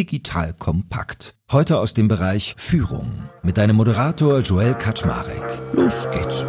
digital kompakt. Heute aus dem Bereich Führung mit deinem Moderator Joel Kaczmarek. Los geht's.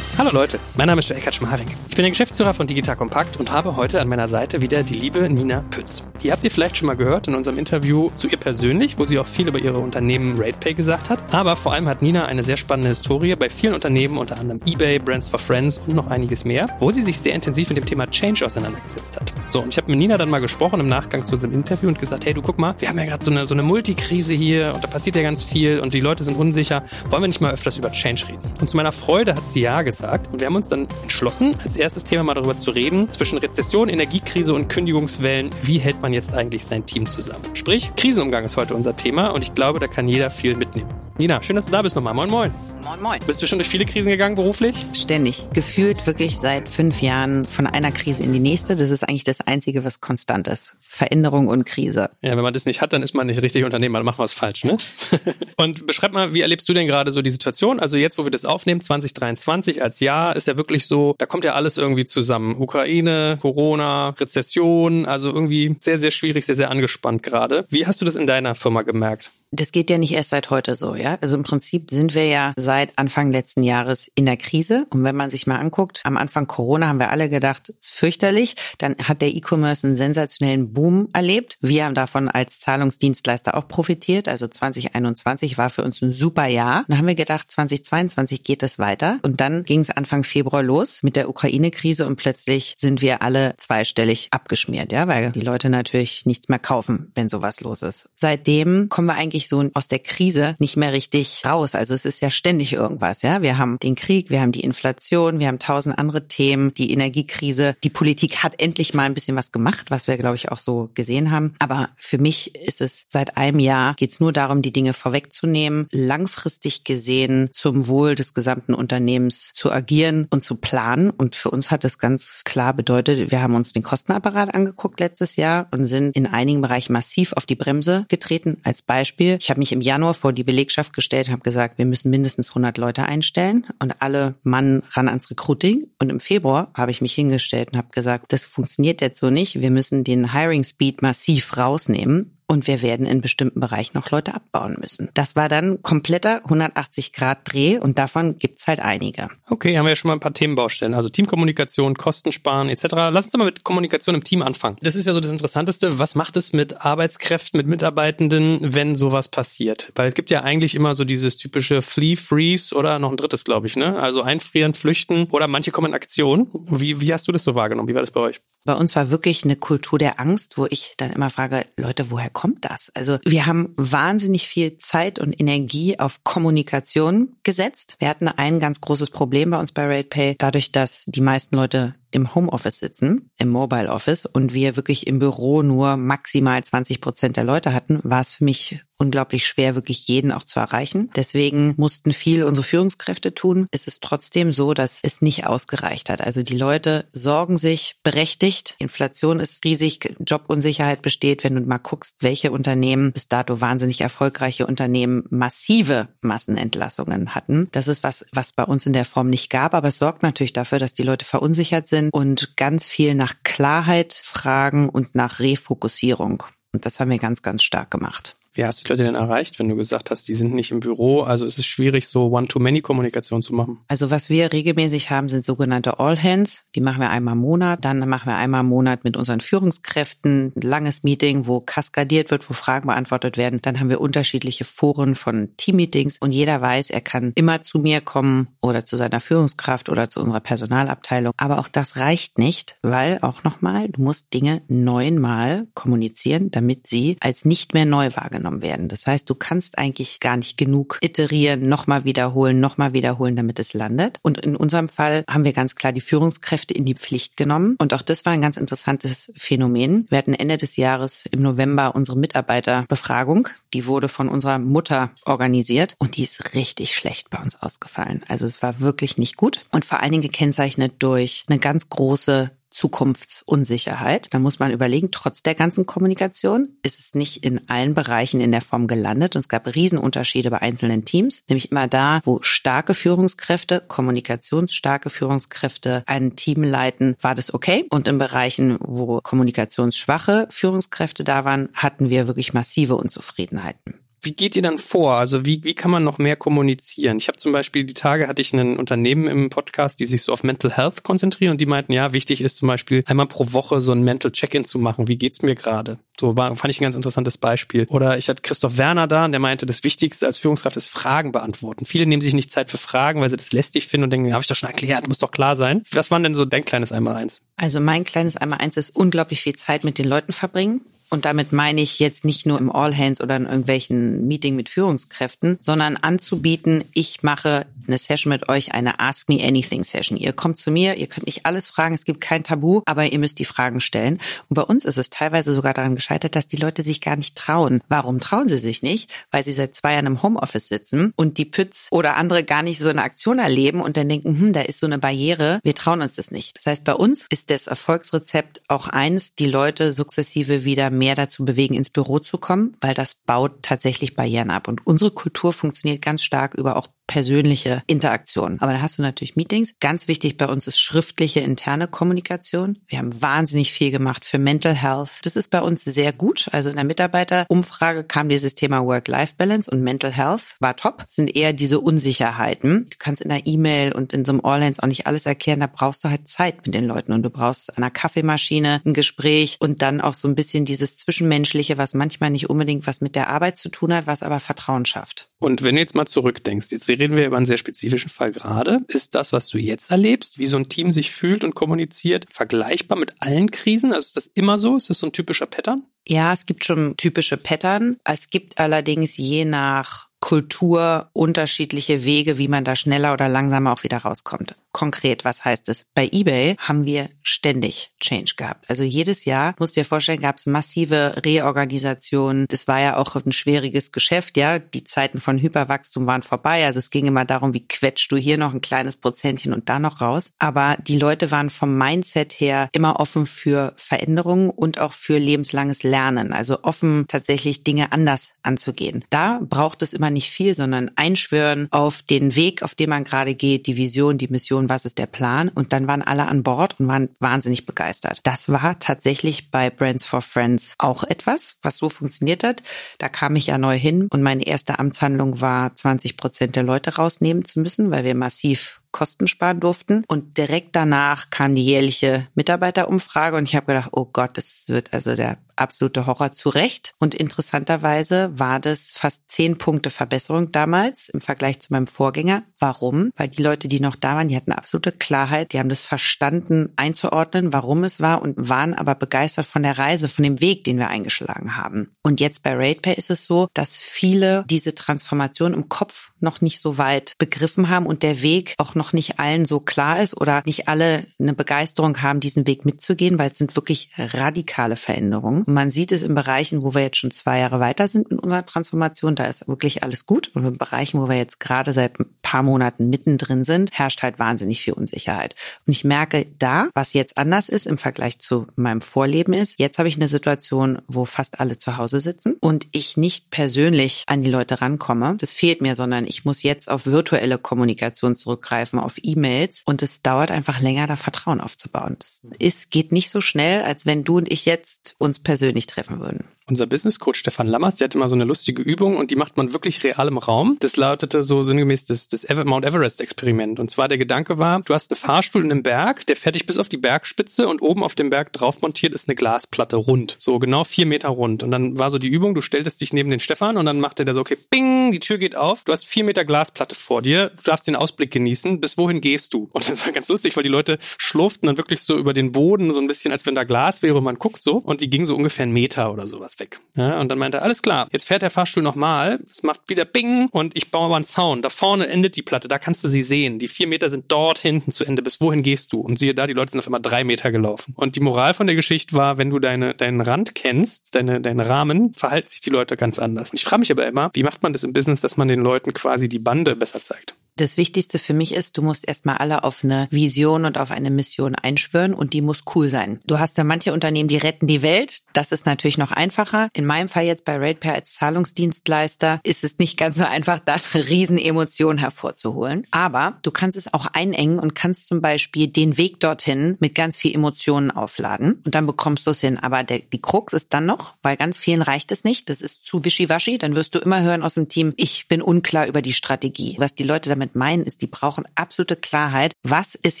Hallo Leute, mein Name ist Joel Kaczmarek. Ich bin der Geschäftsführer von Digital Kompakt und habe heute an meiner Seite wieder die liebe Nina Pütz. Die habt ihr vielleicht schon mal gehört in unserem Interview zu ihr persönlich, wo sie auch viel über ihre Unternehmen RatePay gesagt hat. Aber vor allem hat Nina eine sehr spannende Historie bei vielen Unternehmen, unter anderem eBay, Brands for Friends und noch einiges mehr, wo sie sich sehr intensiv mit dem Thema Change auseinandergesetzt hat. So, und ich habe mit Nina dann mal gesprochen im Nachgang zu unserem Interview und gesagt, hey, du guck mal, wir haben ja gerade so eine, so eine Multikrise hier und da passiert ja ganz viel und die Leute sind unsicher. Wollen wir nicht mal öfters über Change reden? Und zu meiner Freude hat sie ja gesagt gesagt. Und wir haben uns dann entschlossen, als erstes Thema mal darüber zu reden, zwischen Rezession, Energiekrise und Kündigungswellen, wie hält man jetzt eigentlich sein Team zusammen? Sprich, Krisenumgang ist heute unser Thema und ich glaube, da kann jeder viel mitnehmen. Nina, schön, dass du da bist nochmal. Moin, moin. Moin, moin. Bist du schon durch viele Krisen gegangen beruflich? Ständig. Gefühlt wirklich seit fünf Jahren von einer Krise in die nächste. Das ist eigentlich das Einzige, was konstant ist. Veränderung und Krise. Ja, wenn man das nicht hat, dann ist man nicht richtig Unternehmer, dann macht man was falsch, ne? und beschreib mal, wie erlebst du denn gerade so die Situation? Also jetzt, wo wir das aufnehmen, 2023 als Jahr, ist ja wirklich so, da kommt ja alles irgendwie zusammen. Ukraine, Corona, Rezession, also irgendwie sehr, sehr schwierig, sehr, sehr angespannt gerade. Wie hast du das in deiner Firma gemerkt? Das geht ja nicht erst seit heute so, ja. Also im Prinzip sind wir ja seit Anfang letzten Jahres in der Krise. Und wenn man sich mal anguckt, am Anfang Corona haben wir alle gedacht, es ist fürchterlich. Dann hat der E-Commerce einen sensationellen Boom erlebt. Wir haben davon als Zahlungsdienstleister auch profitiert. Also 2021 war für uns ein super Jahr. Dann haben wir gedacht, 2022 geht es weiter. Und dann ging es Anfang Februar los mit der Ukraine-Krise und plötzlich sind wir alle zweistellig abgeschmiert, ja, weil die Leute natürlich nichts mehr kaufen, wenn sowas los ist. Seitdem kommen wir eigentlich wirklich so aus der Krise nicht mehr richtig raus. Also es ist ja ständig irgendwas, ja. Wir haben den Krieg, wir haben die Inflation, wir haben tausend andere Themen, die Energiekrise. Die Politik hat endlich mal ein bisschen was gemacht, was wir, glaube ich, auch so gesehen haben. Aber für mich ist es seit einem Jahr geht es nur darum, die Dinge vorwegzunehmen, langfristig gesehen zum Wohl des gesamten Unternehmens zu agieren und zu planen. Und für uns hat das ganz klar bedeutet, wir haben uns den Kostenapparat angeguckt letztes Jahr und sind in einigen Bereichen massiv auf die Bremse getreten. Als Beispiel Beispiel, ich habe mich im Januar vor die Belegschaft gestellt, habe gesagt, wir müssen mindestens 100 Leute einstellen und alle Mann ran ans Recruiting. Und im Februar habe ich mich hingestellt und habe gesagt, das funktioniert jetzt so nicht. Wir müssen den Hiring Speed massiv rausnehmen und wir werden in bestimmten Bereichen noch Leute abbauen müssen. Das war dann kompletter 180 Grad Dreh und davon gibt's halt einige. Okay, haben wir ja schon mal ein paar Themenbaustellen, also Teamkommunikation, Kostensparen etc. Lass uns doch mal mit Kommunikation im Team anfangen. Das ist ja so das Interessanteste. Was macht es mit Arbeitskräften, mit Mitarbeitenden, wenn sowas passiert? Weil es gibt ja eigentlich immer so dieses typische Flee, Freeze oder noch ein drittes, glaube ich, ne? Also einfrieren, flüchten oder manche kommen in Aktion. Wie, wie hast du das so wahrgenommen? Wie war das bei euch? Bei uns war wirklich eine Kultur der Angst, wo ich dann immer frage, Leute, woher kommt das? Also wir haben wahnsinnig viel Zeit und Energie auf Kommunikation gesetzt. Wir hatten ein ganz großes Problem bei uns bei RatePay, dadurch, dass die meisten Leute im Homeoffice sitzen, im Mobile Office und wir wirklich im Büro nur maximal 20 Prozent der Leute hatten, war es für mich unglaublich schwer, wirklich jeden auch zu erreichen. Deswegen mussten viel unsere Führungskräfte tun. Es ist trotzdem so, dass es nicht ausgereicht hat. Also die Leute sorgen sich berechtigt. Inflation ist riesig, Jobunsicherheit besteht. Wenn du mal guckst, welche Unternehmen bis dato wahnsinnig erfolgreiche Unternehmen massive Massenentlassungen hatten. Das ist was, was bei uns in der Form nicht gab, aber es sorgt natürlich dafür, dass die Leute verunsichert sind sind und ganz viel nach Klarheit fragen und nach Refokussierung. Und das haben wir ganz, ganz stark gemacht. Wie hast du die Leute denn erreicht, wenn du gesagt hast, die sind nicht im Büro? Also ist es schwierig, so One-to-Many-Kommunikation zu machen? Also was wir regelmäßig haben, sind sogenannte All-Hands. Die machen wir einmal im Monat. Dann machen wir einmal im Monat mit unseren Führungskräften ein langes Meeting, wo kaskadiert wird, wo Fragen beantwortet werden. Dann haben wir unterschiedliche Foren von Team-Meetings und jeder weiß, er kann immer zu mir kommen oder zu seiner Führungskraft oder zu unserer Personalabteilung. Aber auch das reicht nicht, weil auch nochmal, du musst Dinge neunmal kommunizieren, damit sie als nicht mehr neu wahrgenommen wahrgenommen werden. Das heißt, du kannst eigentlich gar nicht genug iterieren, nochmal wiederholen, nochmal wiederholen, damit es landet. Und in unserem Fall haben wir ganz klar die Führungskräfte in die Pflicht genommen. Und auch das war ein ganz interessantes Phänomen. Wir hatten Ende des Jahres im November unsere Mitarbeiterbefragung. Die wurde von unserer Mutter organisiert und die ist richtig schlecht bei uns ausgefallen. Also es war wirklich nicht gut und vor allen Dingen gekennzeichnet durch eine ganz große Zukunftsunsicherheit. Da muss man überlegen, trotz der ganzen Kommunikation ist es nicht in allen Bereichen in der Form gelandet und es gab Riesenunterschiede bei einzelnen Teams, nämlich immer da, wo starke Führungskräfte, kommunikationsstarke Führungskräfte ein Team leiten, war das okay und in Bereichen, wo kommunikationsschwache Führungskräfte da waren, hatten wir wirklich massive Unzufriedenheiten. Wie geht ihr dann vor? Also wie, wie kann man noch mehr kommunizieren? Ich habe zum Beispiel die Tage hatte ich ein Unternehmen im Podcast, die sich so auf Mental Health konzentrieren und die meinten, ja, wichtig ist zum Beispiel einmal pro Woche so ein Mental Check-in zu machen. Wie geht's mir gerade? So war, fand ich ein ganz interessantes Beispiel. Oder ich hatte Christoph Werner da und der meinte, das Wichtigste als Führungskraft ist Fragen beantworten. Viele nehmen sich nicht Zeit für Fragen, weil sie das lästig finden und denken, habe ich doch schon erklärt, muss doch klar sein. Was waren denn so dein kleines Einmaleins? Also mein kleines Einmaleins ist unglaublich viel Zeit mit den Leuten verbringen und damit meine ich jetzt nicht nur im All Hands oder in irgendwelchen Meeting mit Führungskräften, sondern anzubieten, ich mache eine Session mit euch, eine Ask Me Anything Session. Ihr kommt zu mir, ihr könnt mich alles fragen, es gibt kein Tabu, aber ihr müsst die Fragen stellen. Und bei uns ist es teilweise sogar daran gescheitert, dass die Leute sich gar nicht trauen. Warum trauen sie sich nicht? Weil sie seit zwei Jahren im Homeoffice sitzen und die Pütz oder andere gar nicht so eine Aktion erleben und dann denken, hm, da ist so eine Barriere, wir trauen uns das nicht. Das heißt, bei uns ist das Erfolgsrezept auch eins, die Leute sukzessive wieder mehr dazu bewegen, ins Büro zu kommen, weil das baut tatsächlich Barrieren ab. Und unsere Kultur funktioniert ganz stark über auch persönliche Interaktion. Aber da hast du natürlich Meetings. Ganz wichtig bei uns ist schriftliche interne Kommunikation. Wir haben wahnsinnig viel gemacht für Mental Health. Das ist bei uns sehr gut. Also in der Mitarbeiterumfrage kam dieses Thema Work-Life-Balance und Mental Health war top. Das sind eher diese Unsicherheiten. Du kannst in der E-Mail und in so einem All-Hands auch nicht alles erklären. Da brauchst du halt Zeit mit den Leuten und du brauchst an einer Kaffeemaschine ein Gespräch und dann auch so ein bisschen dieses Zwischenmenschliche, was manchmal nicht unbedingt was mit der Arbeit zu tun hat, was aber Vertrauen schafft. Und wenn du jetzt mal zurückdenkst, jetzt reden wir über einen sehr spezifischen Fall gerade. Ist das, was du jetzt erlebst, wie so ein Team sich fühlt und kommuniziert, vergleichbar mit allen Krisen? Also ist das immer so? Ist das so ein typischer Pattern? Ja, es gibt schon typische Pattern. Es gibt allerdings je nach Kultur unterschiedliche Wege, wie man da schneller oder langsamer auch wieder rauskommt. Konkret, was heißt es? Bei eBay haben wir ständig Change gehabt. Also jedes Jahr, musst dir vorstellen, gab es massive Reorganisationen. Das war ja auch ein schwieriges Geschäft, ja. Die Zeiten von Hyperwachstum waren vorbei. Also es ging immer darum, wie quetschst du hier noch ein kleines Prozentchen und da noch raus. Aber die Leute waren vom Mindset her immer offen für Veränderungen und auch für lebenslanges Lernen. Also offen, tatsächlich Dinge anders anzugehen. Da braucht es immer nicht viel, sondern einschwören auf den Weg, auf dem man gerade geht, die Vision, die Mission was ist der Plan? Und dann waren alle an Bord und waren wahnsinnig begeistert. Das war tatsächlich bei Brands for Friends auch etwas, was so funktioniert hat. Da kam ich ja neu hin und meine erste Amtshandlung war, 20 Prozent der Leute rausnehmen zu müssen, weil wir massiv Kosten sparen durften. Und direkt danach kam die jährliche Mitarbeiterumfrage und ich habe gedacht, oh Gott, das wird also der absolute Horror zu Recht. Und interessanterweise war das fast zehn Punkte Verbesserung damals im Vergleich zu meinem Vorgänger. Warum? Weil die Leute, die noch da waren, die hatten absolute Klarheit, die haben das verstanden einzuordnen, warum es war und waren aber begeistert von der Reise, von dem Weg, den wir eingeschlagen haben. Und jetzt bei RatePay ist es so, dass viele diese Transformation im Kopf noch nicht so weit begriffen haben und der Weg auch noch nicht allen so klar ist oder nicht alle eine Begeisterung haben, diesen Weg mitzugehen, weil es sind wirklich radikale Veränderungen. Man sieht es in Bereichen, wo wir jetzt schon zwei Jahre weiter sind in unserer Transformation, da ist wirklich alles gut. Und in Bereichen, wo wir jetzt gerade seit ein paar Monaten mittendrin sind, herrscht halt wahnsinnig viel Unsicherheit. Und ich merke da, was jetzt anders ist im Vergleich zu meinem Vorleben ist, jetzt habe ich eine Situation, wo fast alle zu Hause sitzen und ich nicht persönlich an die Leute rankomme. Das fehlt mir, sondern ich muss jetzt auf virtuelle Kommunikation zurückgreifen zurückgreifen auf E-Mails und es dauert einfach länger, da Vertrauen aufzubauen. Das ist, geht nicht so schnell, als wenn du und ich jetzt uns persönlich treffen würden unser Business Coach Stefan Lammers, der hatte mal so eine lustige Übung und die macht man wirklich real im Raum. Das lautete so sinngemäß das, das Mount Everest Experiment. Und zwar der Gedanke war, du hast einen Fahrstuhl in einem Berg, der fährt dich bis auf die Bergspitze und oben auf dem Berg drauf montiert ist eine Glasplatte rund. So genau vier Meter rund. Und dann war so die Übung, du stelltest dich neben den Stefan und dann macht er da so, okay, bing, die Tür geht auf, du hast vier Meter Glasplatte vor dir, du darfst den Ausblick genießen, bis wohin gehst du? Und das war ganz lustig, weil die Leute schlurften dann wirklich so über den Boden, so ein bisschen, als wenn da Glas wäre man guckt so und die ging so ungefähr einen Meter oder sowas weg. Ja, und dann meinte er, alles klar, jetzt fährt der Fahrstuhl nochmal, es macht wieder Bing und ich baue aber einen Zaun. Da vorne endet die Platte, da kannst du sie sehen. Die vier Meter sind dort hinten zu Ende. Bis wohin gehst du? Und siehe da, die Leute sind auf immer drei Meter gelaufen. Und die Moral von der Geschichte war, wenn du deine, deinen Rand kennst, deine, deinen Rahmen, verhalten sich die Leute ganz anders. Und ich frage mich aber immer, wie macht man das im Business, dass man den Leuten quasi die Bande besser zeigt? Das Wichtigste für mich ist, du musst erstmal alle auf eine Vision und auf eine Mission einschwören und die muss cool sein. Du hast ja manche Unternehmen, die retten die Welt. Das ist natürlich noch einfacher. In meinem Fall jetzt bei RatePay als Zahlungsdienstleister ist es nicht ganz so einfach, da eine Riesenemotion hervorzuholen. Aber du kannst es auch einengen und kannst zum Beispiel den Weg dorthin mit ganz viel Emotionen aufladen und dann bekommst du es hin. Aber der, die Krux ist dann noch, weil ganz vielen reicht es nicht. Das ist zu wischiwaschi. Dann wirst du immer hören aus dem Team, ich bin unklar über die Strategie. Was die Leute damit damit meinen, ist, die brauchen absolute Klarheit. Was ist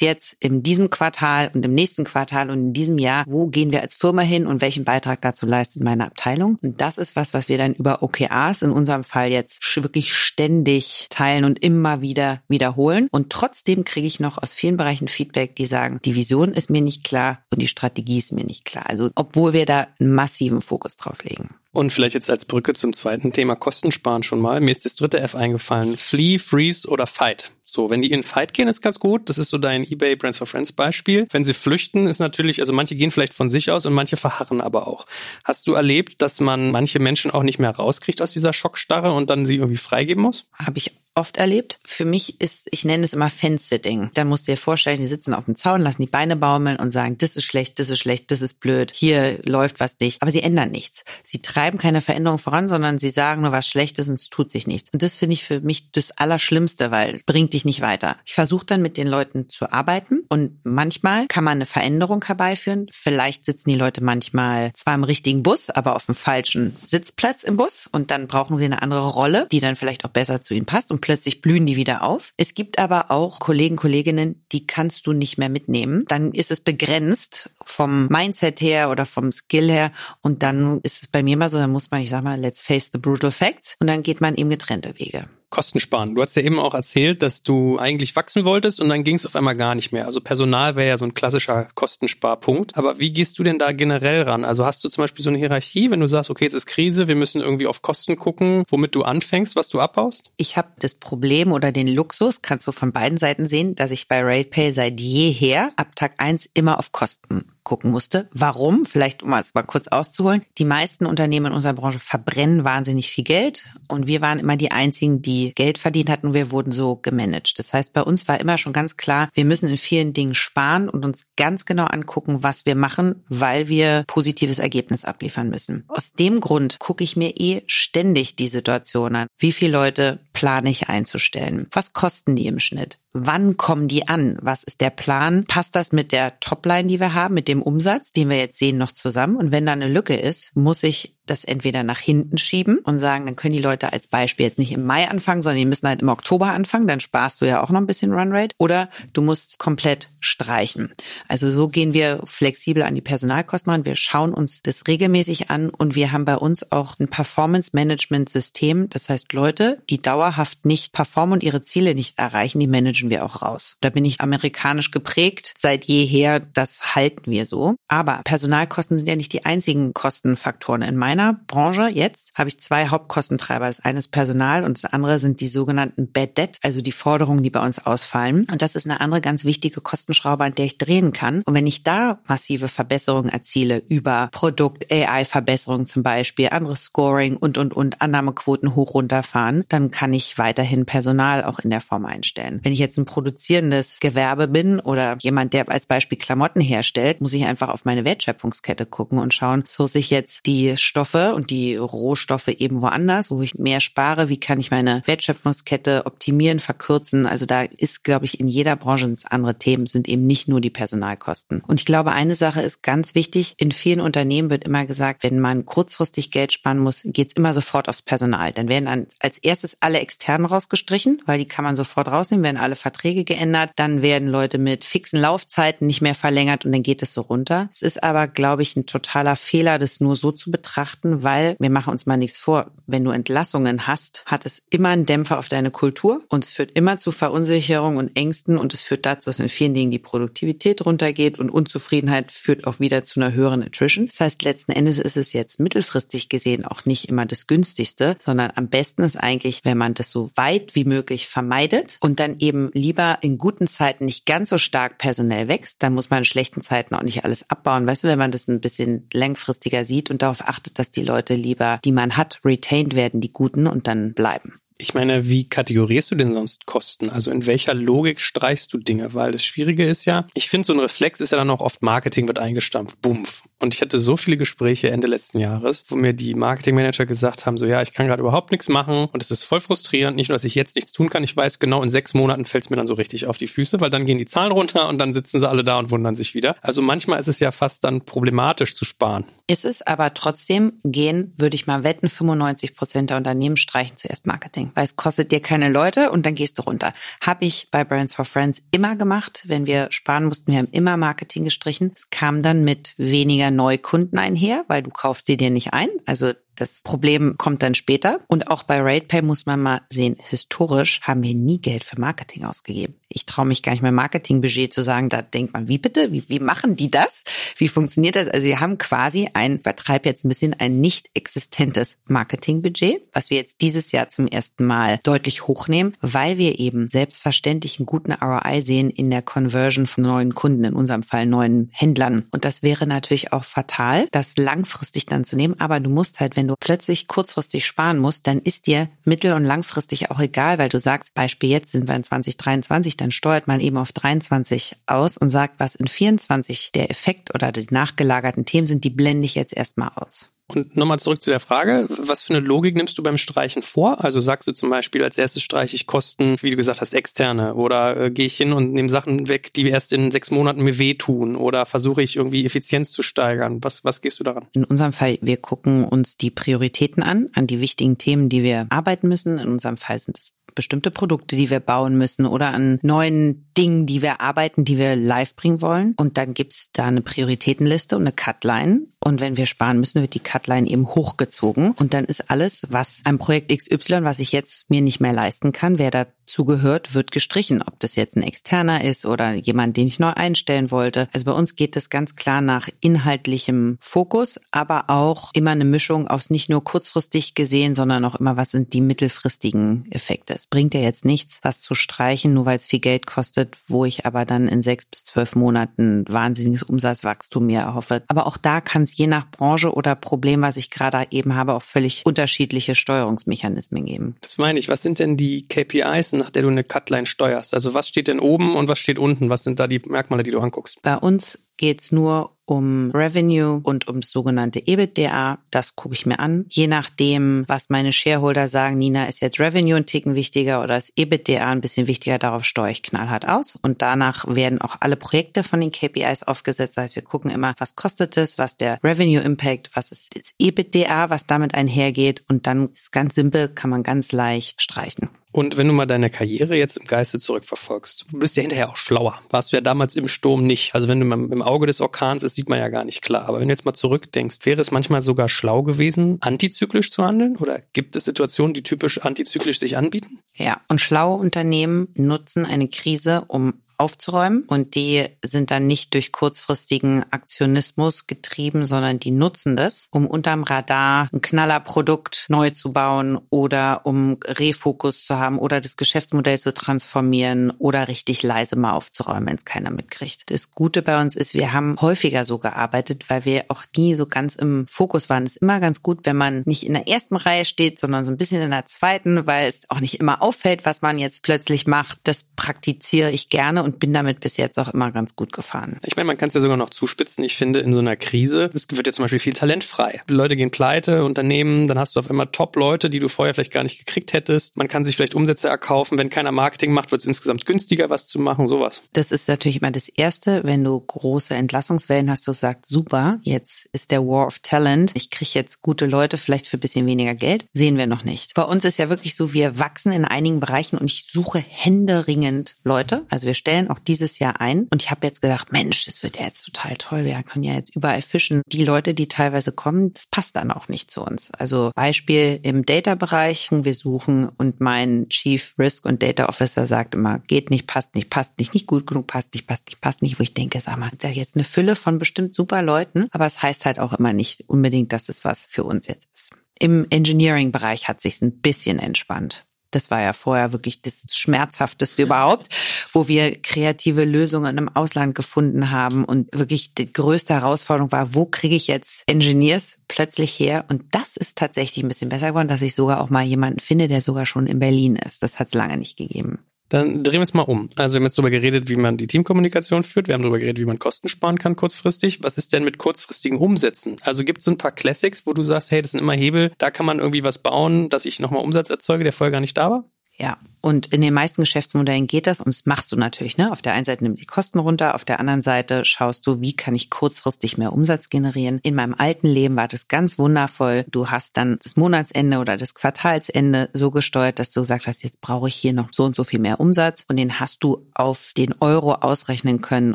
jetzt in diesem Quartal und im nächsten Quartal und in diesem Jahr, wo gehen wir als Firma hin und welchen Beitrag dazu leistet meine Abteilung? Und das ist was, was wir dann über OKRs in unserem Fall jetzt wirklich ständig teilen und immer wieder wiederholen. Und trotzdem kriege ich noch aus vielen Bereichen Feedback, die sagen, die Vision ist mir nicht klar und die Strategie ist mir nicht klar. Also obwohl wir da einen massiven Fokus drauf legen. Und vielleicht jetzt als Brücke zum zweiten Thema Kostensparen schon mal. Mir ist das dritte F eingefallen. Flee, Freeze oder Fight. So, wenn die in Fight gehen, ist ganz gut. Das ist so dein eBay Brands for Friends Beispiel. Wenn sie flüchten, ist natürlich, also manche gehen vielleicht von sich aus und manche verharren aber auch. Hast du erlebt, dass man manche Menschen auch nicht mehr rauskriegt aus dieser Schockstarre und dann sie irgendwie freigeben muss? Habe ich oft erlebt. Für mich ist, ich nenne es immer Fence-Sitting. Dann musst du dir vorstellen, die sitzen auf dem Zaun, lassen die Beine baumeln und sagen, das ist schlecht, das ist schlecht, das ist blöd, hier läuft was nicht. Aber sie ändern nichts. Sie treiben keine Veränderung voran, sondern sie sagen nur was Schlechtes und es tut sich nichts. Und das finde ich für mich das Allerschlimmste, weil bringt dich nicht weiter. Ich versuche dann mit den Leuten zu arbeiten und manchmal kann man eine Veränderung herbeiführen. Vielleicht sitzen die Leute manchmal zwar im richtigen Bus, aber auf dem falschen Sitzplatz im Bus und dann brauchen sie eine andere Rolle, die dann vielleicht auch besser zu ihnen passt und plötzlich blühen die wieder auf. Es gibt aber auch Kollegen, Kolleginnen, die kannst du nicht mehr mitnehmen. Dann ist es begrenzt vom Mindset her oder vom Skill her und dann ist es bei mir mal so, dann muss man, ich sag mal, let's face the brutal facts und dann geht man eben getrennte Wege. Kosten sparen. Du hast ja eben auch erzählt, dass du eigentlich wachsen wolltest und dann ging es auf einmal gar nicht mehr. Also Personal wäre ja so ein klassischer Kostensparpunkt. Aber wie gehst du denn da generell ran? Also hast du zum Beispiel so eine Hierarchie, wenn du sagst, okay, jetzt ist Krise, wir müssen irgendwie auf Kosten gucken, womit du anfängst, was du abbaust? Ich habe das Problem oder den Luxus, kannst du von beiden Seiten sehen, dass ich bei RatePay seit jeher ab Tag eins immer auf Kosten gucken musste. Warum? Vielleicht, um es mal kurz auszuholen. Die meisten Unternehmen in unserer Branche verbrennen wahnsinnig viel Geld und wir waren immer die einzigen, die Geld verdient hatten wir wurden so gemanagt. Das heißt, bei uns war immer schon ganz klar, wir müssen in vielen Dingen sparen und uns ganz genau angucken, was wir machen, weil wir positives Ergebnis abliefern müssen. Aus dem Grund gucke ich mir eh ständig die Situation an. Wie viele Leute plane ich einzustellen? Was kosten die im Schnitt? Wann kommen die an? Was ist der Plan? Passt das mit der Topline, die wir haben, mit dem Umsatz, den wir jetzt sehen, noch zusammen? Und wenn da eine Lücke ist, muss ich das entweder nach hinten schieben und sagen, dann können die Leute als Beispiel jetzt nicht im Mai anfangen, sondern die müssen halt im Oktober anfangen, dann sparst du ja auch noch ein bisschen Runrate. Oder du musst komplett streichen. Also so gehen wir flexibel an die Personalkosten ran. Wir schauen uns das regelmäßig an und wir haben bei uns auch ein Performance-Management-System. Das heißt, Leute, die dauerhaft nicht performen und ihre Ziele nicht erreichen, die managen wir auch raus. Da bin ich amerikanisch geprägt seit jeher. Das halten wir so. Aber Personalkosten sind ja nicht die einzigen Kostenfaktoren in meiner meiner Branche jetzt habe ich zwei Hauptkostentreiber. Das eine ist Personal und das andere sind die sogenannten Bad Debt, also die Forderungen, die bei uns ausfallen. Und das ist eine andere ganz wichtige Kostenschraube, an der ich drehen kann. Und wenn ich da massive Verbesserungen erziele über Produkt, AI-Verbesserungen zum Beispiel, anderes Scoring und, und, und, Annahmequoten hoch runterfahren, dann kann ich weiterhin Personal auch in der Form einstellen. Wenn ich jetzt ein produzierendes Gewerbe bin oder jemand, der als Beispiel Klamotten herstellt, muss ich einfach auf meine Wertschöpfungskette gucken und schauen, so sich jetzt die Stoffe Stoffe und die Rohstoffe eben woanders, wo ich mehr spare. Wie kann ich meine Wertschöpfungskette optimieren, verkürzen? Also da ist, glaube ich, in jeder Branche andere Themen, sind eben nicht nur die Personalkosten. Und ich glaube, eine Sache ist ganz wichtig. In vielen Unternehmen wird immer gesagt, wenn man kurzfristig Geld sparen muss, geht's immer sofort aufs Personal. Dann werden dann als erstes alle externen rausgestrichen, weil die kann man sofort rausnehmen, werden alle Verträge geändert. Dann werden Leute mit fixen Laufzeiten nicht mehr verlängert und dann geht es so runter. Es ist aber, glaube ich, ein totaler Fehler, das nur so zu betrachten betrachten, weil wir machen uns mal nichts vor. Wenn du Entlassungen hast, hat es immer einen Dämpfer auf deine Kultur und es führt immer zu Verunsicherung und Ängsten und es führt dazu, dass in vielen Dingen die Produktivität runtergeht und Unzufriedenheit führt auch wieder zu einer höheren Attrition. Das heißt, letzten Endes ist es jetzt mittelfristig gesehen auch nicht immer das günstigste, sondern am besten ist eigentlich, wenn man das so weit wie möglich vermeidet und dann eben lieber in guten Zeiten nicht ganz so stark personell wächst, dann muss man in schlechten Zeiten auch nicht alles abbauen. Weißt du, wenn man das ein bisschen langfristiger sieht und darauf achtet, dass die Leute lieber, die man hat, retained werden, die guten und dann bleiben. Ich meine, wie kategorierst du denn sonst Kosten? Also in welcher Logik streichst du Dinge? Weil das Schwierige ist ja, ich finde, so ein Reflex ist ja dann auch oft Marketing wird eingestampft. Bumpf. Und ich hatte so viele Gespräche Ende letzten Jahres, wo mir die Marketingmanager gesagt haben, so ja, ich kann gerade überhaupt nichts machen und es ist voll frustrierend. Nicht nur, dass ich jetzt nichts tun kann, ich weiß genau, in sechs Monaten fällt es mir dann so richtig auf die Füße, weil dann gehen die Zahlen runter und dann sitzen sie alle da und wundern sich wieder. Also manchmal ist es ja fast dann problematisch zu sparen. Ist es aber trotzdem gehen, würde ich mal wetten, 95 Prozent der Unternehmen streichen zuerst Marketing, weil es kostet dir keine Leute und dann gehst du runter. Habe ich bei Brands for Friends immer gemacht. Wenn wir sparen mussten, wir haben immer Marketing gestrichen. Es kam dann mit weniger Neukunden einher, weil du kaufst sie dir nicht ein. Also das Problem kommt dann später. Und auch bei RatePay muss man mal sehen, historisch haben wir nie Geld für Marketing ausgegeben. Ich traue mich gar nicht mehr Marketingbudget zu sagen, da denkt man, wie bitte? Wie, wie machen die das? Wie funktioniert das? Also wir haben quasi ein, übertreib jetzt ein bisschen, ein nicht existentes Marketingbudget, was wir jetzt dieses Jahr zum ersten Mal deutlich hochnehmen, weil wir eben selbstverständlich einen guten ROI sehen in der Conversion von neuen Kunden, in unserem Fall neuen Händlern. Und das wäre natürlich auch fatal, das langfristig dann zu nehmen. Aber du musst halt, wenn du plötzlich kurzfristig sparen musst, dann ist dir mittel- und langfristig auch egal, weil du sagst, Beispiel jetzt sind wir in 2023, dann steuert man eben auf 23 aus und sagt, was in 24 der Effekt oder die nachgelagerten Themen sind, die blende ich jetzt erstmal aus. Und nochmal zurück zu der Frage, was für eine Logik nimmst du beim Streichen vor? Also sagst du zum Beispiel, als erstes streiche ich Kosten, wie du gesagt hast, externe oder äh, gehe ich hin und nehme Sachen weg, die erst in sechs Monaten mir wehtun oder versuche ich irgendwie Effizienz zu steigern? Was, was gehst du daran? In unserem Fall, wir gucken uns die Prioritäten an, an die wichtigen Themen, die wir arbeiten müssen. In unserem Fall sind es bestimmte Produkte, die wir bauen müssen oder an neuen Dingen, die wir arbeiten, die wir live bringen wollen. Und dann gibt's da eine Prioritätenliste und eine Cutline. Und wenn wir sparen müssen, wird die Cutline eben hochgezogen. Und dann ist alles, was ein Projekt XY, was ich jetzt mir nicht mehr leisten kann, wer dazu gehört, wird gestrichen. Ob das jetzt ein externer ist oder jemand, den ich neu einstellen wollte. Also bei uns geht es ganz klar nach inhaltlichem Fokus, aber auch immer eine Mischung aus nicht nur kurzfristig gesehen, sondern auch immer, was sind die mittelfristigen Effekte. Es bringt ja jetzt nichts, was zu streichen, nur weil es viel Geld kostet, wo ich aber dann in sechs bis zwölf Monaten wahnsinniges Umsatzwachstum mir erhoffe. Aber auch da kann es je nach Branche oder Problem, was ich gerade eben habe, auch völlig unterschiedliche Steuerungsmechanismen geben. Das meine ich. Was sind denn die KPIs, nach der du eine Cutline steuerst? Also was steht denn oben und was steht unten? Was sind da die Merkmale, die du anguckst? Bei uns geht's nur um Revenue und ums sogenannte EBITDA. Das gucke ich mir an. Je nachdem, was meine Shareholder sagen, Nina, ist jetzt Revenue ein Ticken wichtiger oder ist EBITDA ein bisschen wichtiger, darauf steuere ich knallhart aus. Und danach werden auch alle Projekte von den KPIs aufgesetzt. Das heißt, wir gucken immer, was kostet es, was der Revenue Impact, was ist das EBITDA, was damit einhergeht. Und dann ist ganz simpel, kann man ganz leicht streichen. Und wenn du mal deine Karriere jetzt im Geiste zurückverfolgst, du bist ja hinterher auch schlauer. Warst du ja damals im Sturm nicht. Also wenn du im Auge des Orkans ist, sieht man ja gar nicht klar. Aber wenn du jetzt mal zurückdenkst, wäre es manchmal sogar schlau gewesen, antizyklisch zu handeln? Oder gibt es Situationen, die typisch antizyklisch sich anbieten? Ja, und schlaue Unternehmen nutzen eine Krise, um aufzuräumen. Und die sind dann nicht durch kurzfristigen Aktionismus getrieben, sondern die nutzen das, um unterm Radar ein Knallerprodukt neu zu bauen oder um Refokus zu haben oder das Geschäftsmodell zu transformieren oder richtig leise mal aufzuräumen, wenn es keiner mitkriegt. Das Gute bei uns ist, wir haben häufiger so gearbeitet, weil wir auch nie so ganz im Fokus waren. Es ist immer ganz gut, wenn man nicht in der ersten Reihe steht, sondern so ein bisschen in der zweiten, weil es auch nicht immer auffällt, was man jetzt plötzlich macht. Das praktiziere ich gerne und bin damit bis jetzt auch immer ganz gut gefahren. Ich meine, man kann es ja sogar noch zuspitzen. Ich finde, in so einer Krise, es wird ja zum Beispiel viel Talent frei. Die Leute gehen pleite, Unternehmen, dann hast du auf einmal Top-Leute, die du vorher vielleicht gar nicht gekriegt hättest. Man kann sich vielleicht Umsätze erkaufen. Wenn keiner Marketing macht, wird es insgesamt günstiger, was zu machen, sowas. Das ist natürlich immer das Erste, wenn du große Entlassungswellen hast, du sagst, super, jetzt ist der War of Talent. Ich kriege jetzt gute Leute, vielleicht für ein bisschen weniger Geld. Sehen wir noch nicht. Bei uns ist ja wirklich so, wir wachsen in einigen Bereichen und ich suche händeringend Leute. Also wir stellen auch dieses Jahr ein. Und ich habe jetzt gedacht, Mensch, das wird ja jetzt total toll. Wir können ja jetzt überall fischen. Die Leute, die teilweise kommen, das passt dann auch nicht zu uns. Also Beispiel im Data-Bereich, wir suchen und mein Chief Risk und Data Officer sagt immer, geht nicht, passt nicht, passt nicht, nicht gut genug, passt nicht, passt nicht, passt nicht, wo ich denke, sag mal, da jetzt eine Fülle von bestimmt super Leuten, aber es heißt halt auch immer nicht unbedingt, dass es was für uns jetzt ist. Im Engineering-Bereich hat sich ein bisschen entspannt. Das war ja vorher wirklich das Schmerzhafteste überhaupt, wo wir kreative Lösungen im Ausland gefunden haben und wirklich die größte Herausforderung war, wo kriege ich jetzt Engineers plötzlich her? Und das ist tatsächlich ein bisschen besser geworden, dass ich sogar auch mal jemanden finde, der sogar schon in Berlin ist. Das hat es lange nicht gegeben. Dann drehen wir es mal um. Also wir haben jetzt darüber geredet, wie man die Teamkommunikation führt. Wir haben darüber geredet, wie man Kosten sparen kann kurzfristig. Was ist denn mit kurzfristigen Umsätzen? Also gibt es ein paar Classics, wo du sagst, hey, das sind immer Hebel, da kann man irgendwie was bauen, dass ich nochmal Umsatz erzeuge, der vorher gar nicht da war? Ja, und in den meisten Geschäftsmodellen geht das und das machst du natürlich. Ne? Auf der einen Seite nimm die Kosten runter, auf der anderen Seite schaust du, wie kann ich kurzfristig mehr Umsatz generieren. In meinem alten Leben war das ganz wundervoll. Du hast dann das Monatsende oder das Quartalsende so gesteuert, dass du gesagt hast, jetzt brauche ich hier noch so und so viel mehr Umsatz und den hast du auf den Euro ausrechnen können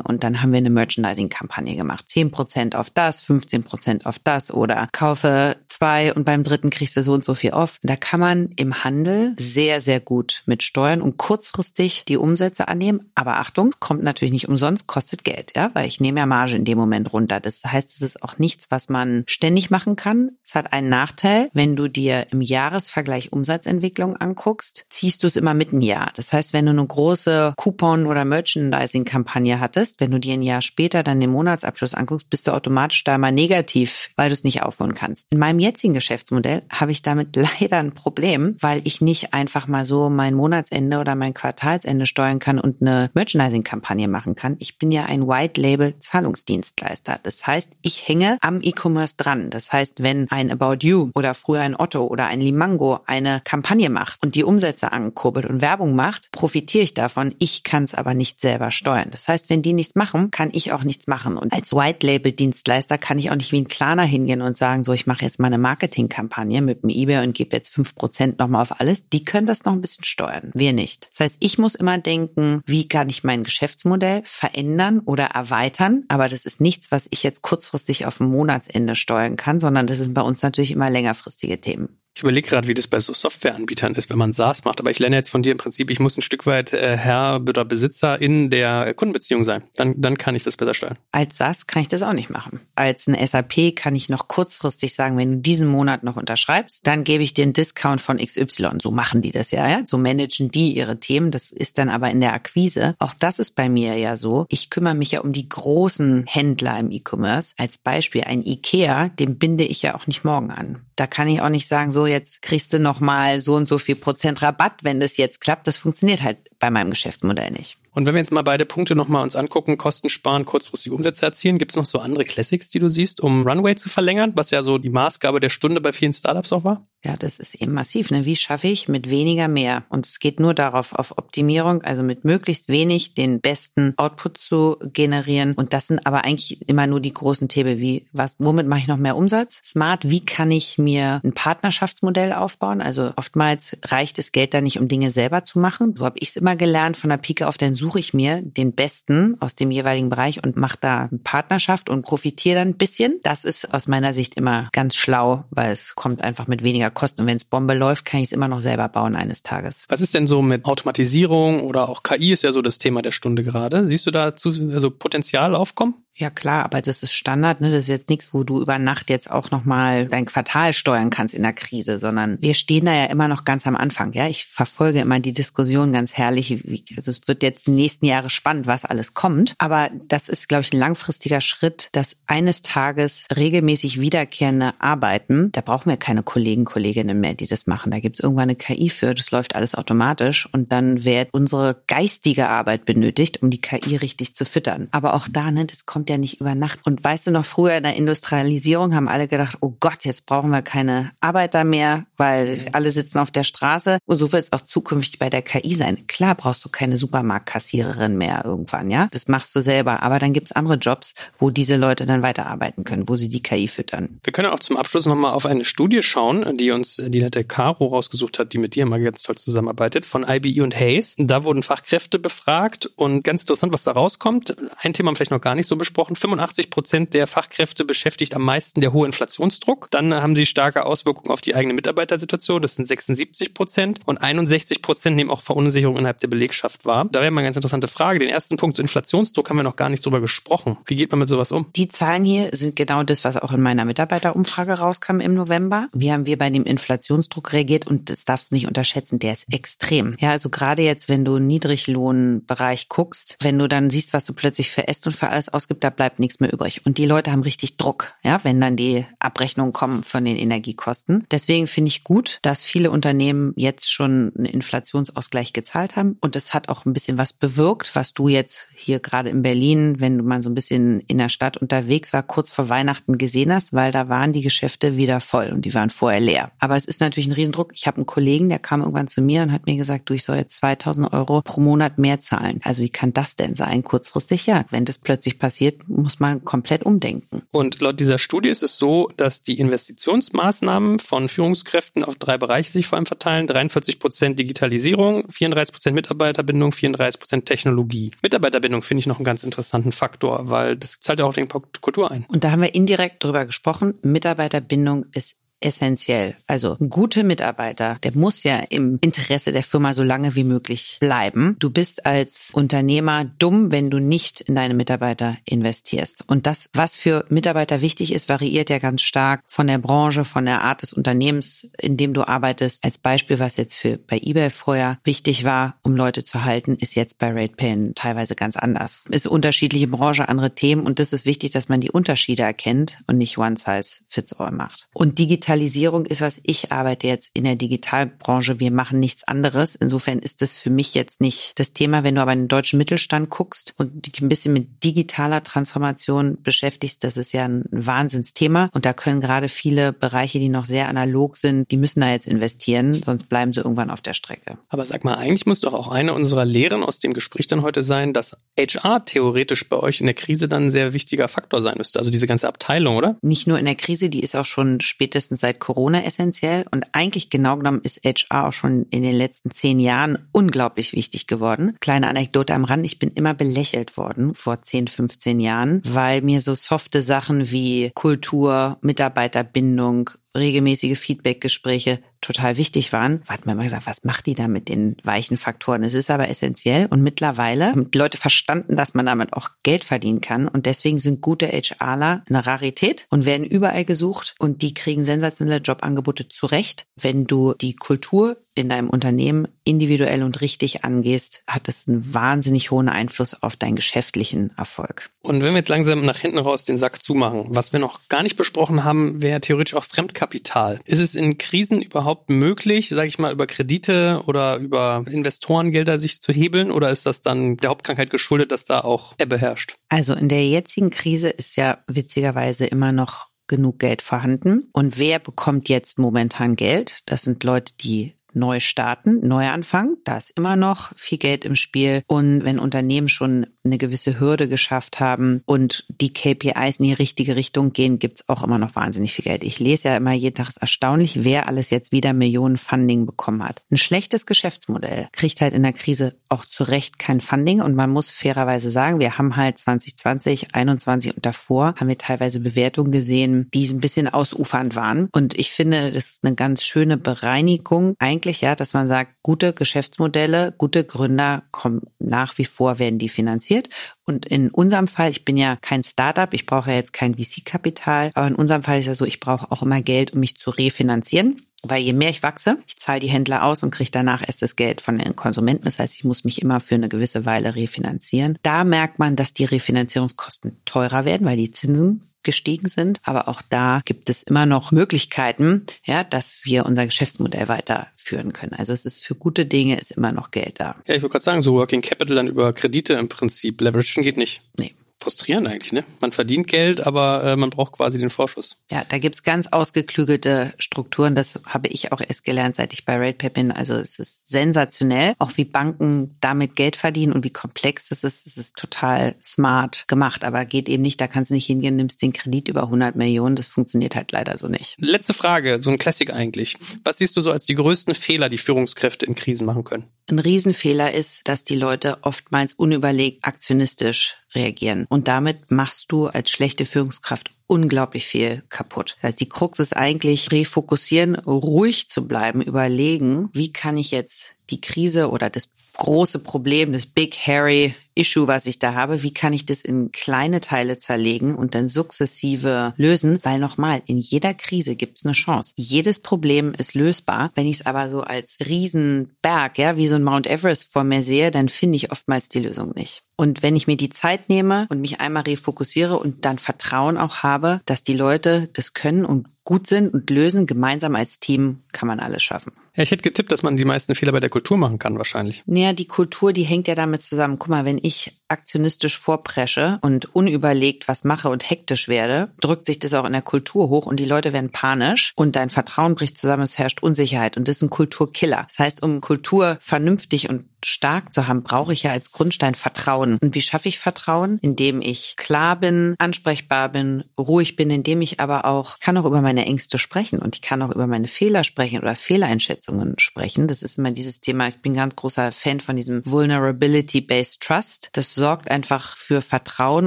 und dann haben wir eine Merchandising-Kampagne gemacht. 10% auf das, 15% auf das oder kaufe zwei und beim dritten kriegst du so und so viel oft. Da kann man im Handel sehr, sehr gut mit Steuern und kurzfristig die Umsätze annehmen. Aber Achtung, kommt natürlich nicht umsonst, kostet Geld, ja, weil ich nehme ja Marge in dem Moment runter. Das heißt, es ist auch nichts, was man ständig machen kann. Es hat einen Nachteil, wenn du dir im Jahresvergleich Umsatzentwicklung anguckst, ziehst du es immer mit Jahr. Das heißt, wenn du eine große Coupon- oder Merchandising-Kampagne hattest, wenn du dir ein Jahr später dann den Monatsabschluss anguckst, bist du automatisch da mal negativ, weil du es nicht aufholen kannst. In meinem jetzigen Geschäftsmodell habe ich damit leider ein Problem, weil ich nicht einfach mal so mein Monatsende oder mein Quartalsende steuern kann und eine Merchandising-Kampagne machen kann. Ich bin ja ein White-Label-Zahlungsdienstleister. Das heißt, ich hänge am E-Commerce dran. Das heißt, wenn ein About You oder früher ein Otto oder ein Limango eine Kampagne macht und die Umsätze ankurbelt und Werbung macht, profitiere ich davon. Ich kann es aber nicht selber steuern. Das heißt, wenn die nichts machen, kann ich auch nichts machen. Und als White-Label-Dienstleister kann ich auch nicht wie ein Planer hingehen und sagen, so, ich mache jetzt mal eine Marketingkampagne mit dem eBay und gebe jetzt fünf Prozent nochmal auf alles. Die können das noch ein bisschen steuern. Wir nicht. Das heißt, ich muss immer denken, wie kann ich mein Geschäftsmodell verändern oder erweitern? Aber das ist nichts, was ich jetzt kurzfristig auf dem Monatsende steuern kann, sondern das sind bei uns natürlich immer längerfristige Themen. Ich überlege gerade, wie das bei so Softwareanbietern ist, wenn man SaaS macht. Aber ich lerne jetzt von dir im Prinzip, ich muss ein Stück weit äh, Herr oder Besitzer in der Kundenbeziehung sein. Dann, dann kann ich das besser steuern. Als SaaS kann ich das auch nicht machen. Als ein SAP kann ich noch kurzfristig sagen, wenn du diesen Monat noch unterschreibst, dann gebe ich dir einen Discount von XY. So machen die das ja, ja. So managen die ihre Themen. Das ist dann aber in der Akquise. Auch das ist bei mir ja so. Ich kümmere mich ja um die großen Händler im E-Commerce. Als Beispiel ein IKEA, den binde ich ja auch nicht morgen an. Da kann ich auch nicht sagen, so jetzt kriegst du noch mal so und so viel Prozent Rabatt, wenn das jetzt klappt. Das funktioniert halt bei meinem Geschäftsmodell nicht. Und wenn wir jetzt mal beide Punkte nochmal uns angucken, Kosten sparen, kurzfristige Umsätze erzielen, gibt es noch so andere Classics, die du siehst, um Runway zu verlängern, was ja so die Maßgabe der Stunde bei vielen Startups auch war? Ja, das ist eben massiv. Ne? Wie schaffe ich mit weniger mehr? Und es geht nur darauf, auf Optimierung, also mit möglichst wenig den besten Output zu generieren. Und das sind aber eigentlich immer nur die großen Themen. Wie, was, womit mache ich noch mehr Umsatz? Smart, wie kann ich mir ein Partnerschaftsmodell aufbauen? Also oftmals reicht das Geld da nicht, um Dinge selber zu machen. So habe ich es immer gelernt von der Pike auf, dann suche ich mir den Besten aus dem jeweiligen Bereich und mache da eine Partnerschaft und profitiere dann ein bisschen. Das ist aus meiner Sicht immer ganz schlau, weil es kommt einfach mit weniger Kosten. Und wenn es Bombe läuft, kann ich es immer noch selber bauen eines Tages. Was ist denn so mit Automatisierung oder auch KI ist ja so das Thema der Stunde gerade. Siehst du da also Potenzial aufkommen? Ja klar, aber das ist Standard, ne? Das ist jetzt nichts, wo du über Nacht jetzt auch nochmal dein Quartal steuern kannst in der Krise, sondern wir stehen da ja immer noch ganz am Anfang. Ja, ich verfolge immer die Diskussion ganz herrlich. Also es wird jetzt die nächsten Jahre spannend, was alles kommt. Aber das ist, glaube ich, ein langfristiger Schritt, dass eines Tages regelmäßig wiederkehrende Arbeiten, da brauchen wir keine Kollegen, Kolleginnen mehr, die das machen. Da gibt es irgendwann eine KI für, das läuft alles automatisch und dann wird unsere geistige Arbeit benötigt, um die KI richtig zu füttern. Aber auch da, ne, das kommt kommt ja nicht über Nacht. Und weißt du noch, früher in der Industrialisierung haben alle gedacht, oh Gott, jetzt brauchen wir keine Arbeiter mehr, weil alle sitzen auf der Straße. Und so wird es auch zukünftig bei der KI sein. Klar brauchst du keine Supermarktkassiererin mehr irgendwann, ja. Das machst du selber. Aber dann gibt's andere Jobs, wo diese Leute dann weiterarbeiten können, wo sie die KI füttern. Wir können auch zum Abschluss nochmal auf eine Studie schauen, die uns die nette Caro rausgesucht hat, die mit dir mal ganz toll zusammenarbeitet, von IBE und Hayes. Da wurden Fachkräfte befragt und ganz interessant, was da rauskommt. Ein Thema vielleicht noch gar nicht so besprochen angesprochen. 85 Prozent der Fachkräfte beschäftigt am meisten der hohe Inflationsdruck. Dann haben sie starke Auswirkungen auf die eigene Mitarbeitersituation. Das sind 76 Prozent. Und 61 Prozent nehmen auch Verunsicherung innerhalb der Belegschaft wahr. Da wäre mal eine ganz interessante Frage. Den ersten Punkt Inflationsdruck haben wir noch gar nicht drüber gesprochen. Wie geht man mit sowas um? Die Zahlen hier sind genau das, was auch in meiner Mitarbeiterumfrage rauskam im November. Wie haben wir bei dem Inflationsdruck reagiert? Und das darfst du nicht unterschätzen. Der ist extrem. Ja, also gerade jetzt, wenn du Niedriglohnbereich guckst, wenn du dann siehst, was du plötzlich für Essen und für alles ausgibst, da bleibt nichts mehr übrig. Und die Leute haben richtig Druck, ja, wenn dann die Abrechnungen kommen von den Energiekosten. Deswegen finde ich gut, dass viele Unternehmen jetzt schon einen Inflationsausgleich gezahlt haben. Und das hat auch ein bisschen was bewirkt, was du jetzt hier gerade in Berlin, wenn du mal so ein bisschen in der Stadt unterwegs war, kurz vor Weihnachten gesehen hast, weil da waren die Geschäfte wieder voll und die waren vorher leer. Aber es ist natürlich ein Riesendruck. Ich habe einen Kollegen, der kam irgendwann zu mir und hat mir gesagt, du, ich soll jetzt 2000 Euro pro Monat mehr zahlen. Also wie kann das denn sein? Kurzfristig ja. Wenn das plötzlich passiert, muss man komplett umdenken. Und laut dieser Studie ist es so, dass die Investitionsmaßnahmen von Führungskräften auf drei Bereiche sich vor allem verteilen. 43 Prozent Digitalisierung, 34 Prozent Mitarbeiterbindung, 34 Prozent Technologie. Mitarbeiterbindung finde ich noch einen ganz interessanten Faktor, weil das zahlt ja auch den Kultur ein. Und da haben wir indirekt drüber gesprochen. Mitarbeiterbindung ist essentiell. Also ein guter Mitarbeiter, der muss ja im Interesse der Firma so lange wie möglich bleiben. Du bist als Unternehmer dumm, wenn du nicht in deine Mitarbeiter investierst. Und das, was für Mitarbeiter wichtig ist, variiert ja ganz stark von der Branche, von der Art des Unternehmens, in dem du arbeitest. Als Beispiel, was jetzt für bei eBay vorher wichtig war, um Leute zu halten, ist jetzt bei RatePay teilweise ganz anders. Ist unterschiedliche Branche, andere Themen und das ist wichtig, dass man die Unterschiede erkennt und nicht one size fits all macht. Und digital Digitalisierung ist was, ich arbeite jetzt in der Digitalbranche, wir machen nichts anderes. Insofern ist das für mich jetzt nicht das Thema. Wenn du aber in den deutschen Mittelstand guckst und dich ein bisschen mit digitaler Transformation beschäftigst, das ist ja ein Wahnsinnsthema. Und da können gerade viele Bereiche, die noch sehr analog sind, die müssen da jetzt investieren, sonst bleiben sie irgendwann auf der Strecke. Aber sag mal, eigentlich muss doch auch eine unserer Lehren aus dem Gespräch dann heute sein, dass HR theoretisch bei euch in der Krise dann ein sehr wichtiger Faktor sein müsste. Also diese ganze Abteilung, oder? Nicht nur in der Krise, die ist auch schon spätestens spätestens seit Corona essentiell. Und eigentlich genau genommen ist HR auch schon in den letzten zehn Jahren unglaublich wichtig geworden. Kleine Anekdote am Rand. Ich bin immer belächelt worden vor 10, 15 Jahren, weil mir so softe Sachen wie Kultur, Mitarbeiterbindung, regelmäßige Feedbackgespräche total wichtig waren, hat man immer gesagt, was macht die da mit den weichen Faktoren? Es ist aber essentiell und mittlerweile haben die Leute verstanden, dass man damit auch Geld verdienen kann und deswegen sind gute HRler eine Rarität und werden überall gesucht und die kriegen sensationelle Jobangebote zurecht. Wenn du die Kultur in deinem Unternehmen individuell und richtig angehst, hat das einen wahnsinnig hohen Einfluss auf deinen geschäftlichen Erfolg. Und wenn wir jetzt langsam nach hinten raus den Sack zumachen, was wir noch gar nicht besprochen haben, wäre theoretisch auch Fremdkapital. Ist es in Krisen überhaupt möglich, sage ich mal, über Kredite oder über Investorengelder sich zu hebeln oder ist das dann der Hauptkrankheit geschuldet, dass da auch Ebbe herrscht? Also in der jetzigen Krise ist ja witzigerweise immer noch genug Geld vorhanden. Und wer bekommt jetzt momentan Geld? Das sind Leute, die neu starten, neu anfangen. Da ist immer noch viel Geld im Spiel. Und wenn Unternehmen schon eine gewisse Hürde geschafft haben und die KPIs in die richtige Richtung gehen, gibt's auch immer noch wahnsinnig viel Geld. Ich lese ja immer jeden Tag, ist erstaunlich, wer alles jetzt wieder Millionen Funding bekommen hat. Ein schlechtes Geschäftsmodell kriegt halt in der Krise auch zu Recht kein Funding. Und man muss fairerweise sagen, wir haben halt 2020, 21 und davor haben wir teilweise Bewertungen gesehen, die ein bisschen ausufernd waren. Und ich finde, das ist eine ganz schöne Bereinigung eigentlich eigentlich, ja, dass man sagt, gute Geschäftsmodelle, gute Gründer kommen nach wie vor, werden die finanziert. Und in unserem Fall, ich bin ja kein Startup, ich brauche ja jetzt kein VC-Kapital, aber in unserem Fall ist ja so, ich brauche auch immer Geld, um mich zu refinanzieren. Weil je mehr ich wachse, ich zahle die Händler aus und kriege danach erst das Geld von den Konsumenten. Das heißt, ich muss mich immer für eine gewisse Weile refinanzieren. Da merkt man, dass die Refinanzierungskosten teurer werden, weil die Zinsen gestiegen sind. Aber auch da gibt es immer noch Möglichkeiten, ja, dass wir unser Geschäftsmodell weiterführen können. Also es ist für gute Dinge ist immer noch Geld da. Ja, ich wollte gerade sagen, so Working Capital dann über Kredite im Prinzip. Leveragen geht nicht. Nee frustrierend eigentlich, ne? Man verdient Geld, aber äh, man braucht quasi den Vorschuss. Ja, da gibt's ganz ausgeklügelte Strukturen. Das habe ich auch erst gelernt, seit ich bei RatePay bin. Also es ist sensationell, auch wie Banken damit Geld verdienen und wie komplex das ist. Es ist total smart gemacht, aber geht eben nicht. Da kannst du nicht hingehen, nimmst den Kredit über 100 Millionen. Das funktioniert halt leider so nicht. Letzte Frage, so ein Classic eigentlich. Was siehst du so als die größten Fehler, die Führungskräfte in Krisen machen können? Ein Riesenfehler ist, dass die Leute oftmals unüberlegt aktionistisch reagieren. Und damit machst du als schlechte Führungskraft unglaublich viel kaputt. Also die Krux ist eigentlich refokussieren, ruhig zu bleiben, überlegen, wie kann ich jetzt die Krise oder das große Problem, das Big Hairy Issue, was ich da habe, wie kann ich das in kleine Teile zerlegen und dann sukzessive lösen? Weil nochmal, in jeder Krise gibt es eine Chance. Jedes Problem ist lösbar. Wenn ich es aber so als Riesenberg, ja, wie so ein Mount Everest vor mir sehe, dann finde ich oftmals die Lösung nicht. Und wenn ich mir die Zeit nehme und mich einmal refokussiere und dann Vertrauen auch habe, dass die Leute das können und gut sind und lösen, gemeinsam als Team kann man alles schaffen. Ja, ich hätte getippt, dass man die meisten Fehler bei der Kultur machen kann, wahrscheinlich. Naja, die Kultur, die hängt ja damit zusammen. Guck mal, wenn ich aktionistisch vorpresche und unüberlegt was mache und hektisch werde, drückt sich das auch in der Kultur hoch und die Leute werden panisch und dein Vertrauen bricht zusammen, es herrscht Unsicherheit und das ist ein Kulturkiller. Das heißt, um Kultur vernünftig und stark zu haben, brauche ich ja als Grundstein Vertrauen. Und wie schaffe ich Vertrauen? Indem ich klar bin, ansprechbar bin, ruhig bin, indem ich aber auch, kann auch über meine Ängste sprechen und ich kann auch über meine Fehler sprechen oder Fehleinschätzungen sprechen. Das ist immer dieses Thema, ich bin ganz großer Fan von diesem Vulnerability-Based Trust. Das sorgt einfach für Vertrauen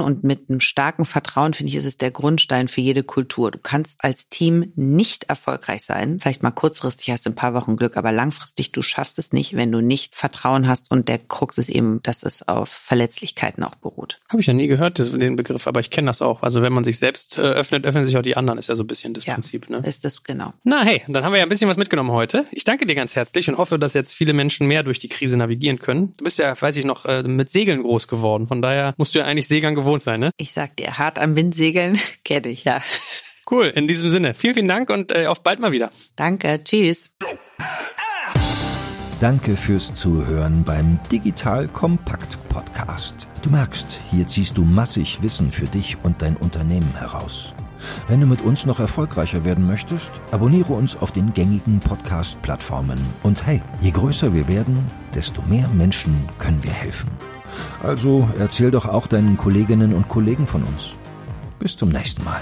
und mit einem starken Vertrauen, finde ich, ist es der Grundstein für jede Kultur. Du kannst als Team nicht erfolgreich sein. Vielleicht mal kurzfristig hast du ein paar Wochen Glück, aber langfristig, du schaffst es nicht, wenn du nicht Vertrauen hast und der Krux ist eben, dass es auf Verletzlichkeiten auch beruht. Habe ich ja nie gehört, den Begriff, aber ich kenne das auch. Also wenn man sich selbst äh, öffnet, öffnen sich auch die anderen, ist ja so ein bisschen das ja, Prinzip. Ne? Ist das genau. Na hey, dann haben wir ja ein bisschen was mitgenommen heute. Ich danke dir ganz herzlich und hoffe, dass jetzt viele Menschen mehr durch die Krise navigieren können. Du bist ja, weiß ich noch, äh, mit Segeln groß geworden. Von daher musst du ja eigentlich Segeln gewohnt sein, ne? Ich sag dir, hart am Wind segeln kenne ich, ja. Cool, in diesem Sinne. Vielen, vielen Dank und äh, auf bald mal wieder. Danke, tschüss. Danke fürs Zuhören beim Digital Kompakt Podcast. Du merkst, hier ziehst du massig Wissen für dich und dein Unternehmen heraus. Wenn du mit uns noch erfolgreicher werden möchtest, abonniere uns auf den gängigen Podcast-Plattformen. Und hey, je größer wir werden, desto mehr Menschen können wir helfen. Also erzähl doch auch deinen Kolleginnen und Kollegen von uns. Bis zum nächsten Mal.